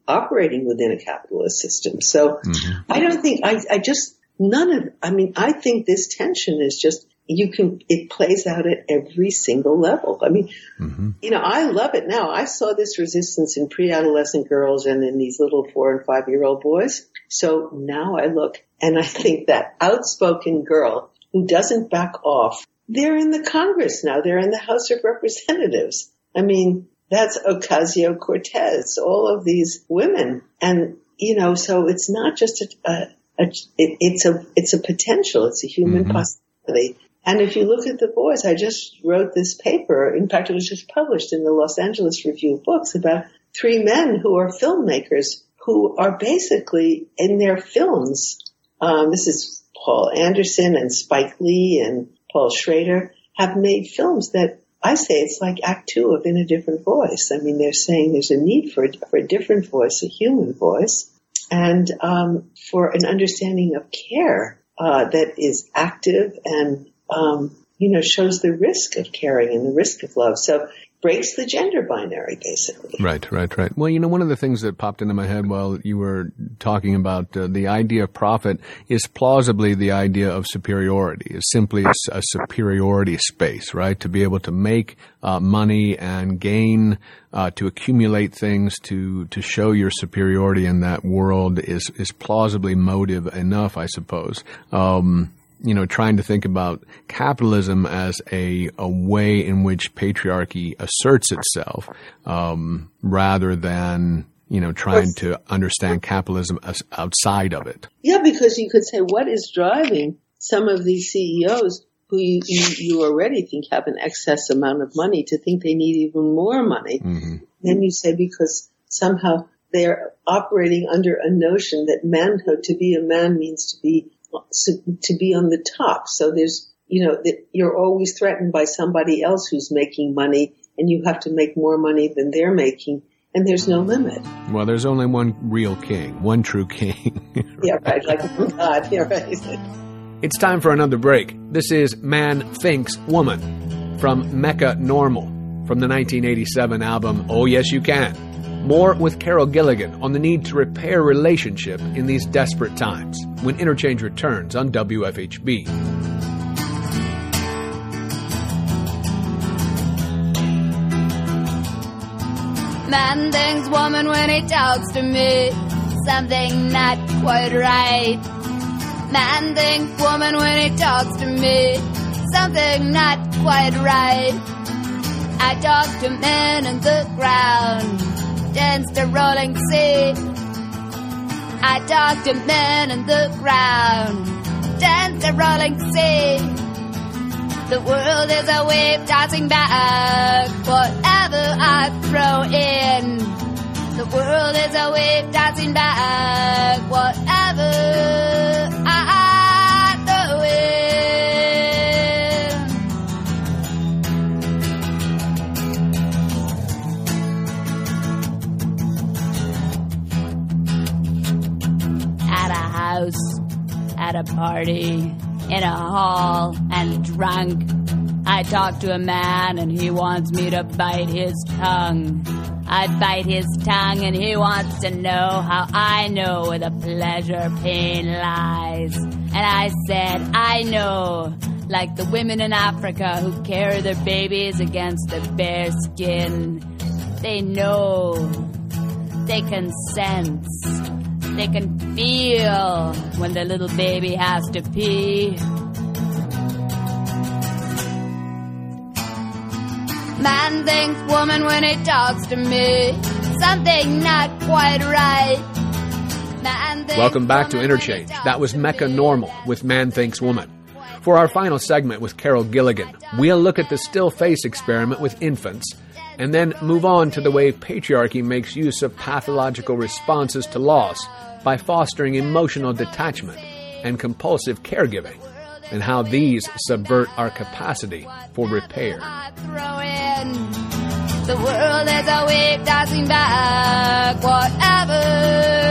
operating within a capitalist system. So mm-hmm. I don't think, I, I just, none of, I mean, I think this tension is just, you can, it plays out at every single level. I mean, mm-hmm. you know, I love it now. I saw this resistance in pre-adolescent girls and in these little four and five year old boys. So now I look and I think that outspoken girl who doesn't back off, they're in the Congress now. They're in the House of Representatives. I mean, that's Ocasio Cortez, all of these women. And, you know, so it's not just a, a, a it, it's a, it's a potential. It's a human mm-hmm. possibility. And if you look at the boys, I just wrote this paper. In fact, it was just published in the Los Angeles Review of Books about three men who are filmmakers who are basically in their films. Um, this is Paul Anderson and Spike Lee and Paul Schrader have made films that I say it's like act two of In a Different Voice. I mean, they're saying there's a need for, for a different voice, a human voice, and um, for an understanding of care uh, that is active and, um, you know, shows the risk of caring and the risk of love. So breaks the gender binary, basically. Right, right, right. Well, you know, one of the things that popped into my head while you were talking about uh, the idea of profit is plausibly the idea of superiority, is simply a, a superiority space, right? To be able to make uh, money and gain, uh, to accumulate things, to to show your superiority in that world is is plausibly motive enough, I suppose. Um, you know, trying to think about capitalism as a, a way in which patriarchy asserts itself, um, rather than, you know, trying to understand capitalism as outside of it. Yeah, because you could say, what is driving some of these CEOs who you, you, you already think have an excess amount of money to think they need even more money? Mm-hmm. then you say because somehow they're operating under a notion that manhood, to be a man means to be, to be on the top. So there's, you know, that you're always threatened by somebody else who's making money and you have to make more money than they're making and there's no limit. Well, there's only one real king, one true king. yeah, right. Like oh God, yeah, right. It's time for another break. This is Man Thinks Woman from Mecca Normal from the 1987 album Oh Yes You Can. More with Carol Gilligan on the need to repair relationship in these desperate times when Interchange returns on WFHB. Man thinks woman when he talks to me. Something not quite right. Man thinks woman when he talks to me. Something not quite right. I talk to men on the ground, dance the rolling sea. I talk to men on the ground, dance the rolling sea. The world is a wave tossing back whatever I throw in. The world is a wave tossing back whatever I house, at a party in a hall and drunk. I talk to a man and he wants me to bite his tongue. I bite his tongue and he wants to know how I know where the pleasure pain lies. And I said, I know, like the women in Africa who carry their babies against the bare skin. They know, they can sense, they can feel when the little baby has to pee. Man thinks woman when he talks to me. Something not quite right. Welcome back to Interchange. That was Mecca Normal with Man Thinks Woman. For our final segment with Carol Gilligan, we'll look at the still face experiment with infants and then move on to the way patriarchy makes use of pathological responses to loss by fostering emotional detachment and compulsive caregiving, and how these subvert our capacity for repair. The world back whatever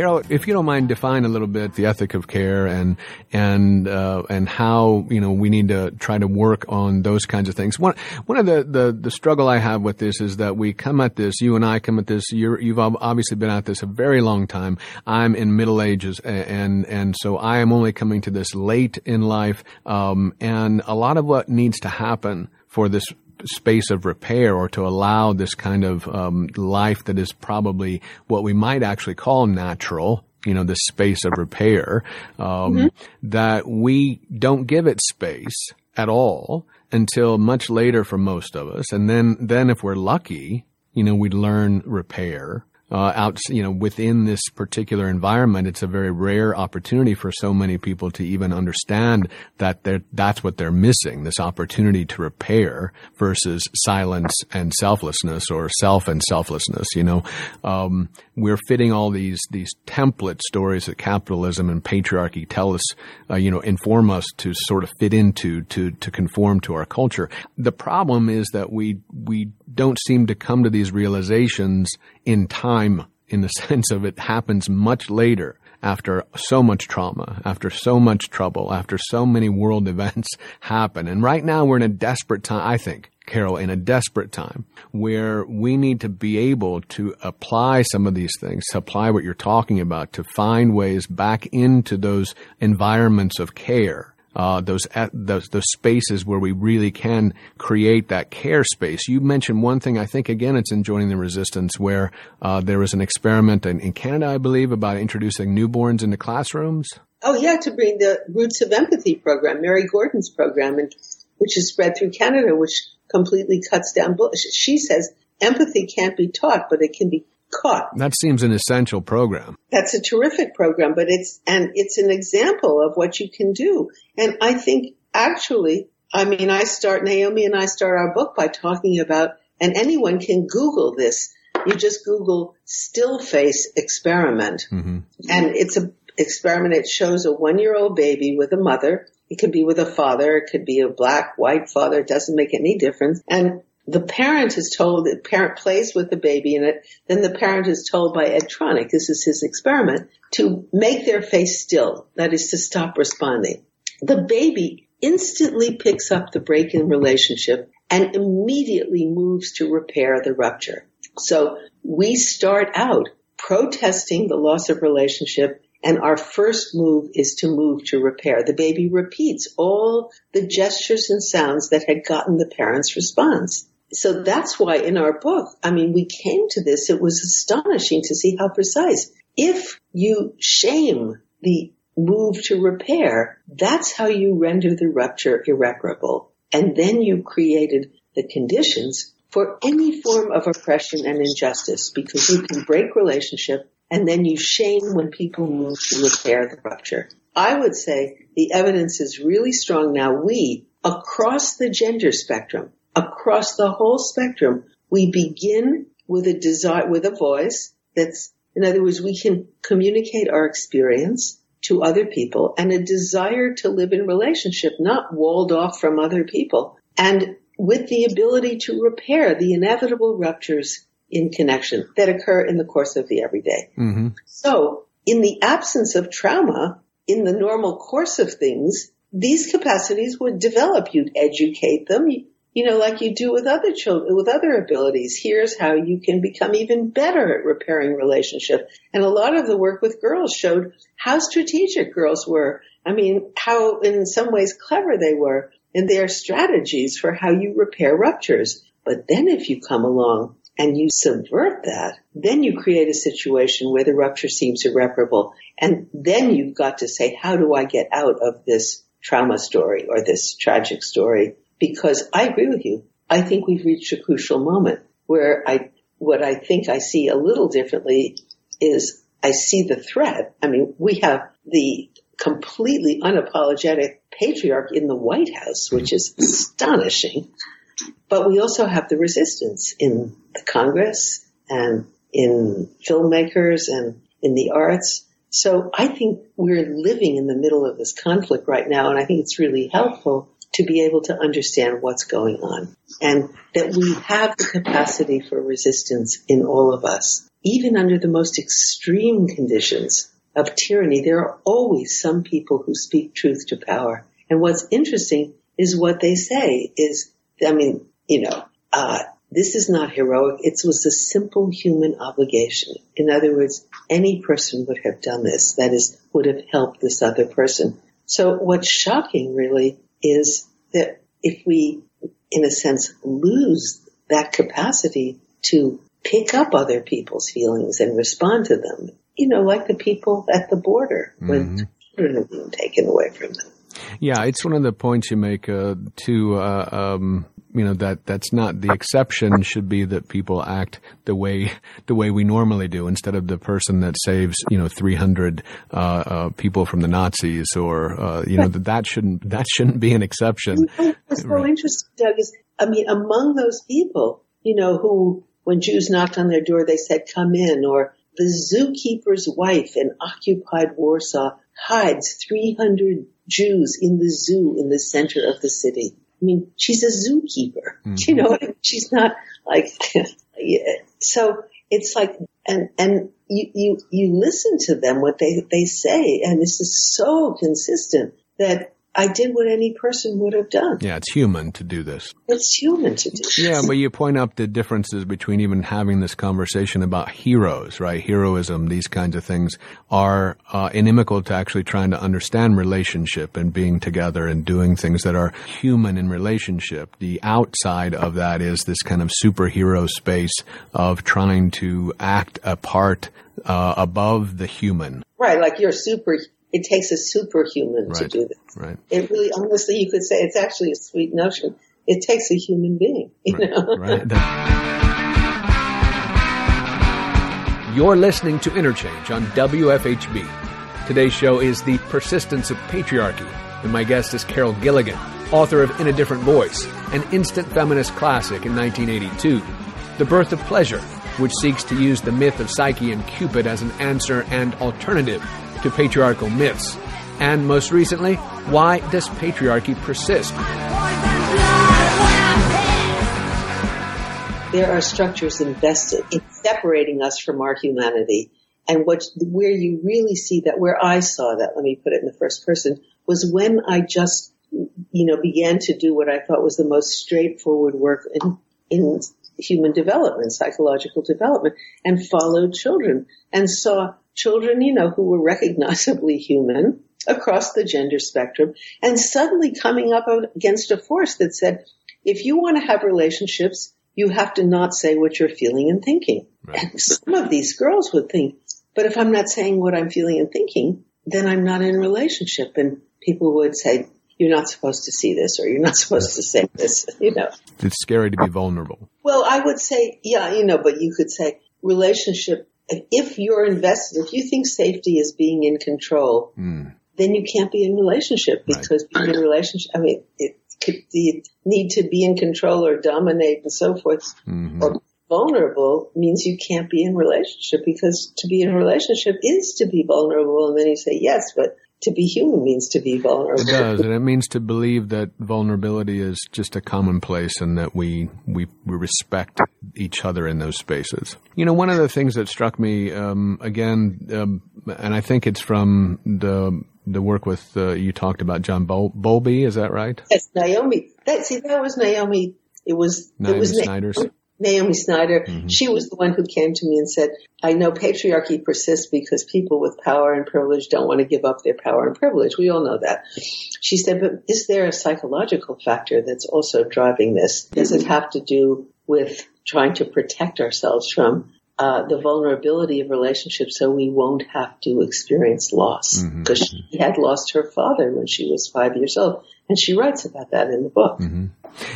Carol, if you don't mind, define a little bit the ethic of care and and uh, and how you know we need to try to work on those kinds of things. One one of the, the the struggle I have with this is that we come at this. You and I come at this. you have obviously been at this a very long time. I'm in middle ages, and and so I am only coming to this late in life. Um, and a lot of what needs to happen for this space of repair or to allow this kind of um, life that is probably what we might actually call natural you know, this space of repair, um, mm-hmm. that we don't give it space at all until much later for most of us. And then, then if we're lucky, you know, we learn repair uh, out, you know, within this particular environment, it's a very rare opportunity for so many people to even understand that they're, that's what they're missing, this opportunity to repair versus silence and selflessness or self and selflessness, you know. Um, we're fitting all these, these template stories that capitalism and patriarchy tell us, uh, you know, inform us to sort of fit into, to, to conform to our culture. The problem is that we, we don't seem to come to these realizations in time in the sense of it happens much later after so much trauma, after so much trouble, after so many world events happen. And right now we're in a desperate time, I think, Carol, in a desperate time where we need to be able to apply some of these things, apply what you're talking about, to find ways back into those environments of care uh, those, those those spaces where we really can create that care space. You mentioned one thing. I think again, it's in joining the resistance where uh, there was an experiment in, in Canada, I believe, about introducing newborns into classrooms. Oh yeah, to bring the Roots of Empathy program, Mary Gordon's program, and which is spread through Canada, which completely cuts down. She says empathy can't be taught, but it can be caught. That seems an essential program. That's a terrific program, but it's, and it's an example of what you can do. And I think actually, I mean, I start, Naomi and I start our book by talking about, and anyone can Google this. You just Google still face experiment. Mm-hmm. And it's a experiment. It shows a one year old baby with a mother. It could be with a father. It could be a black, white father. It doesn't make any difference. And the parent is told, the parent plays with the baby in it, then the parent is told by Ed Tronick, this is his experiment, to make their face still. That is to stop responding. The baby instantly picks up the break in relationship and immediately moves to repair the rupture. So we start out protesting the loss of relationship and our first move is to move to repair. The baby repeats all the gestures and sounds that had gotten the parent's response. So that's why in our book, I mean, we came to this, it was astonishing to see how precise. If you shame the move to repair, that's how you render the rupture irreparable. And then you created the conditions for any form of oppression and injustice because you can break relationship and then you shame when people move to repair the rupture. I would say the evidence is really strong now. We, across the gender spectrum, across the whole spectrum, we begin with a desire, with a voice that's, in other words, we can communicate our experience to other people and a desire to live in relationship, not walled off from other people. And with the ability to repair the inevitable ruptures in connection that occur in the course of the everyday. Mm-hmm. So in the absence of trauma, in the normal course of things, these capacities would develop. You'd educate them. You, know, like you do with other children, with other abilities. Here's how you can become even better at repairing relationship. And a lot of the work with girls showed how strategic girls were. I mean, how in some ways clever they were in their strategies for how you repair ruptures. But then if you come along and you subvert that, then you create a situation where the rupture seems irreparable. And then you've got to say, how do I get out of this trauma story or this tragic story? Because I agree with you. I think we've reached a crucial moment where I, what I think I see a little differently is I see the threat. I mean, we have the completely unapologetic patriarch in the White House, which is astonishing. But we also have the resistance in the Congress and in filmmakers and in the arts. So I think we're living in the middle of this conflict right now, and I think it's really helpful to be able to understand what's going on and that we have the capacity for resistance in all of us. Even under the most extreme conditions of tyranny, there are always some people who speak truth to power. And what's interesting is what they say is, I mean, you know, uh, this is not heroic. It was a simple human obligation. In other words, any person would have done this. That is, would have helped this other person. So what's shocking really is that if we, in a sense, lose that capacity to pick up other people's feelings and respond to them, you know, like the people at the border when mm-hmm. children are being taken away from them. Yeah, it's one of the points you make uh, to uh, um, you know that that's not the exception should be that people act the way the way we normally do instead of the person that saves you know 300 uh, uh, people from the Nazis or uh, you know that that shouldn't that shouldn't be an exception. What's so interesting, Doug, is I mean among those people, you know, who when Jews knocked on their door, they said, "Come in," or the zookeeper's wife in occupied Warsaw hides 300 Jews in the zoo in the center of the city. I mean, she's a zookeeper. Mm-hmm. You know, she's not like, so it's like, and, and you, you, you listen to them, what they, they say, and this is so consistent that I did what any person would have done. Yeah, it's human to do this. It's human to do this. Yeah, but you point out the differences between even having this conversation about heroes, right? Heroism, these kinds of things are uh, inimical to actually trying to understand relationship and being together and doing things that are human in relationship. The outside of that is this kind of superhero space of trying to act a part uh, above the human. Right, like you're super it takes a superhuman right. to do this. Right. It really, honestly, you could say it's actually a sweet notion. It takes a human being, you right. know. Right. You're listening to Interchange on WFHB. Today's show is The Persistence of Patriarchy, and my guest is Carol Gilligan, author of In a Different Voice, an instant feminist classic in 1982. The Birth of Pleasure, which seeks to use the myth of Psyche and Cupid as an answer and alternative to patriarchal myths. And most recently, Why Does Patriarchy Persist? There are structures invested in separating us from our humanity. And what, where you really see that, where I saw that, let me put it in the first person, was when I just, you know, began to do what I thought was the most straightforward work in, in human development, psychological development, and followed children and saw children, you know, who were recognizably human across the gender spectrum and suddenly coming up against a force that said, if you want to have relationships, you have to not say what you're feeling and thinking. Right. And some of these girls would think, but if I'm not saying what I'm feeling and thinking, then I'm not in a relationship. And people would say, you're not supposed to see this or you're not supposed to say this, you know. It's scary to be vulnerable. Well, I would say, yeah, you know, but you could say relationship, if you're invested, if you think safety is being in control, mm. then you can't be in relationship because right. being in relationship, I mean, it could, the need to be in control or dominate and so forth mm-hmm. or vulnerable means you can't be in relationship because to be in a relationship is to be vulnerable and then you say yes, but to be human means to be vulnerable. It does, and it means to believe that vulnerability is just a commonplace and that we we, we respect each other in those spaces. You know, one of the things that struck me um, again, um, and I think it's from the the work with uh, you talked about John Bol- Bowlby, is that right? Yes, Naomi. That see, that was Naomi. It was Naomi it was Snider's. Naomi Snider, mm-hmm. she was the one who came to me and said, I know patriarchy persists because people with power and privilege don't want to give up their power and privilege. We all know that. She said, but is there a psychological factor that's also driving this? Does it have to do with trying to protect ourselves from uh, the vulnerability of relationships so we won't have to experience loss because mm-hmm. she had lost her father when she was five years old and she writes about that in the book. Mm-hmm.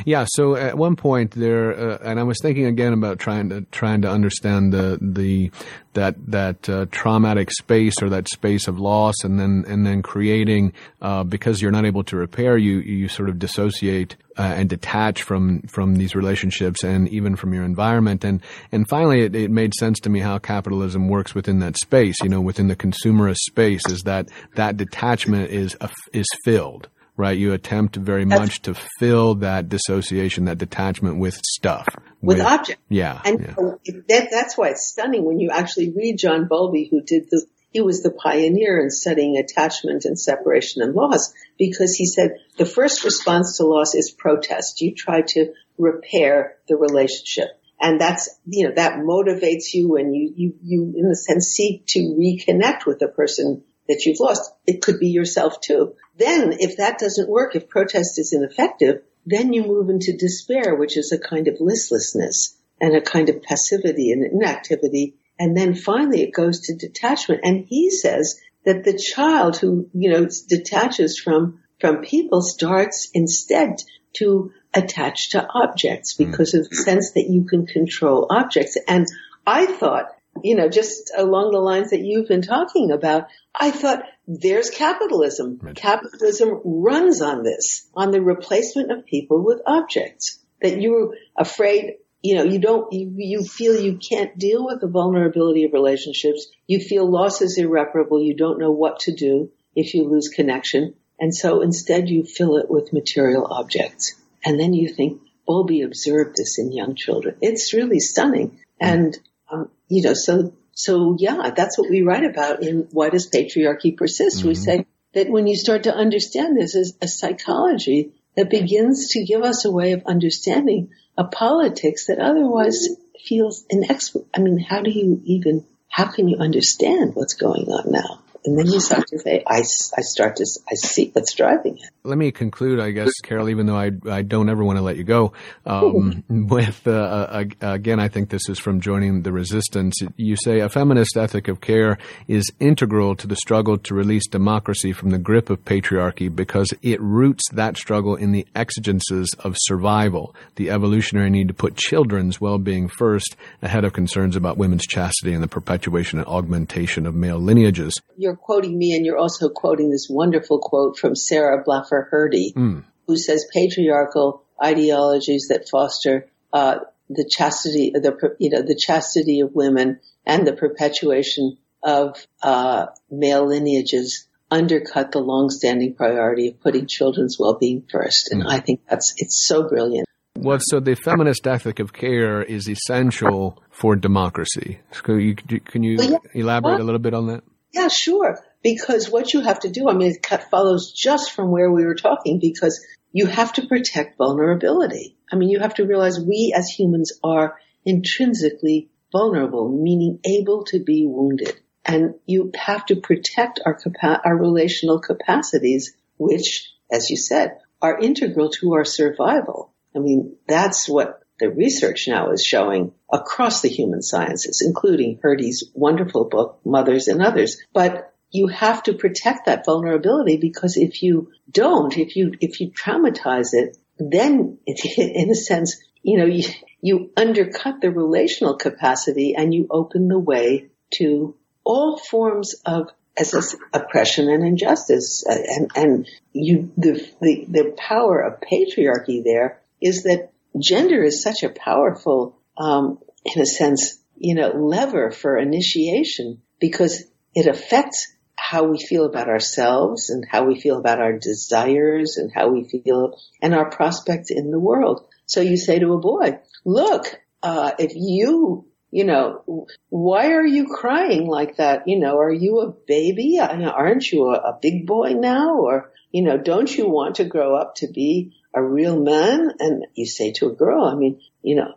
Yeah. So at one point there, uh, and I was thinking again about trying to trying to understand the the that that uh, traumatic space or that space of loss, and then and then creating uh, because you're not able to repair, you you sort of dissociate uh, and detach from from these relationships and even from your environment. And and finally, it, it made sense to me how capitalism works within that space. You know, within the consumerist space, is that that detachment is is filled right? You attempt very much to fill that dissociation, that detachment with stuff. With, with objects. Yeah. And yeah. That, that's why it's stunning when you actually read John Bowlby, who did the, he was the pioneer in studying attachment and separation and loss because he said the first response to loss is protest. You try to repair the relationship. And that's, you know, that motivates you and you, you, you in a sense seek to reconnect with the person that you've lost. It could be yourself too. Then if that doesn't work, if protest is ineffective, then you move into despair, which is a kind of listlessness and a kind of passivity and inactivity. And then finally it goes to detachment. And he says that the child who, you know, detaches from, from people starts instead to attach to objects because mm. of the sense that you can control objects. And I thought you know, just along the lines that you've been talking about, I thought there's capitalism. Right. Capitalism runs on this, on the replacement of people with objects. That you're afraid, you know, you don't, you, you feel you can't deal with the vulnerability of relationships. You feel loss is irreparable. You don't know what to do if you lose connection. And so instead you fill it with material objects. And then you think, Bowlby observed this in young children. It's really stunning. And you know, so, so yeah, that's what we write about in Why Does Patriarchy Persist? Mm-hmm. We say that when you start to understand this as a psychology that begins to give us a way of understanding a politics that otherwise feels inexplicable. I mean, how do you even, how can you understand what's going on now? And then you start to say, I, I start to, I see what's driving it. Let me conclude, I guess, Carol, even though I, I don't ever want to let you go, um, with, uh, uh, again, I think this is from joining the resistance. You say a feminist ethic of care is integral to the struggle to release democracy from the grip of patriarchy because it roots that struggle in the exigences of survival, the evolutionary need to put children's well-being first ahead of concerns about women's chastity and the perpetuation and augmentation of male lineages. You're you're quoting me and you're also quoting this wonderful quote from Sarah Blaffer Hrdy, mm. who says patriarchal ideologies that foster uh, the chastity, the you know, the chastity of women and the perpetuation of uh, male lineages undercut the long-standing priority of putting children's well-being first. And mm. I think that's it's so brilliant. Well, so the feminist ethic of care is essential for democracy. Can you, can you well, yeah. elaborate a little bit on that? Yeah, sure. Because what you have to do, I mean, it follows just from where we were talking because you have to protect vulnerability. I mean, you have to realize we as humans are intrinsically vulnerable, meaning able to be wounded. And you have to protect our capa- our relational capacities, which, as you said, are integral to our survival. I mean, that's what the research now is showing across the human sciences, including Hrdy's wonderful book, Mothers and Others. But you have to protect that vulnerability because if you don't, if you, if you traumatize it, then in a sense, you know, you, you undercut the relational capacity and you open the way to all forms of as oppression and injustice. And, and you, the, the, the power of patriarchy there is that gender is such a powerful, um, in a sense, you know, lever for initiation because it affects how we feel about ourselves and how we feel about our desires and how we feel and our prospects in the world. So you say to a boy, look, uh, if you, you know, why are you crying like that? You know, are you a baby? Aren't you a, a big boy now? Or, you know, don't you want to grow up to be a real man? And you say to a girl, I mean, you know,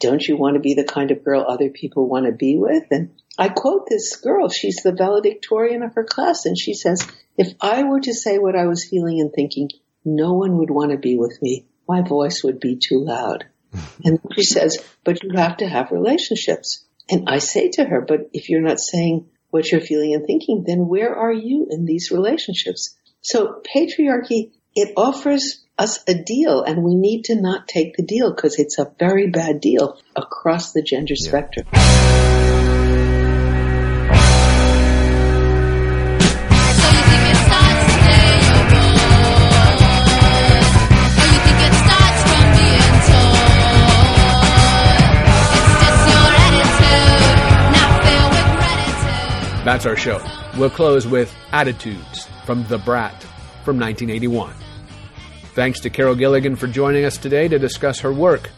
don't you want to be the kind of girl other people want to be with? And I quote this girl. She's the valedictorian of her class. And she says, if I were to say what I was feeling and thinking, no one would want to be with me. My voice would be too loud. and she says, but you have to have relationships. And I say to her, but if you're not saying what you're feeling and thinking, then where are you in these relationships? So patriarchy, it offers us a deal and we need to not take the deal because it's a very bad deal across the gender yeah. spectrum. That's our show. We'll close with Attitudes from The Brat from 1981. Thanks to Carol Gilligan for joining us today to discuss her work,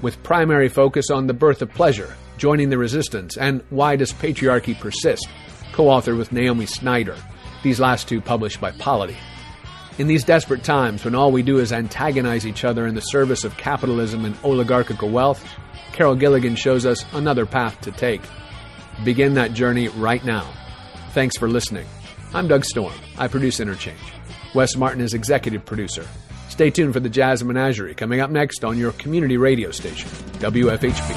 with primary focus on the birth of pleasure, joining the resistance, and why does patriarchy persist, co authored with Naomi Snider, these last two published by Polity. In these desperate times when all we do is antagonize each other in the service of capitalism and oligarchical wealth, Carol Gilligan shows us another path to take. Begin that journey right now. Thanks for listening. I'm Doug Storm. I produce Interchange. Wes Martin is executive producer. Stay tuned for the Jazz Menagerie coming up next on your community radio station, WFHB.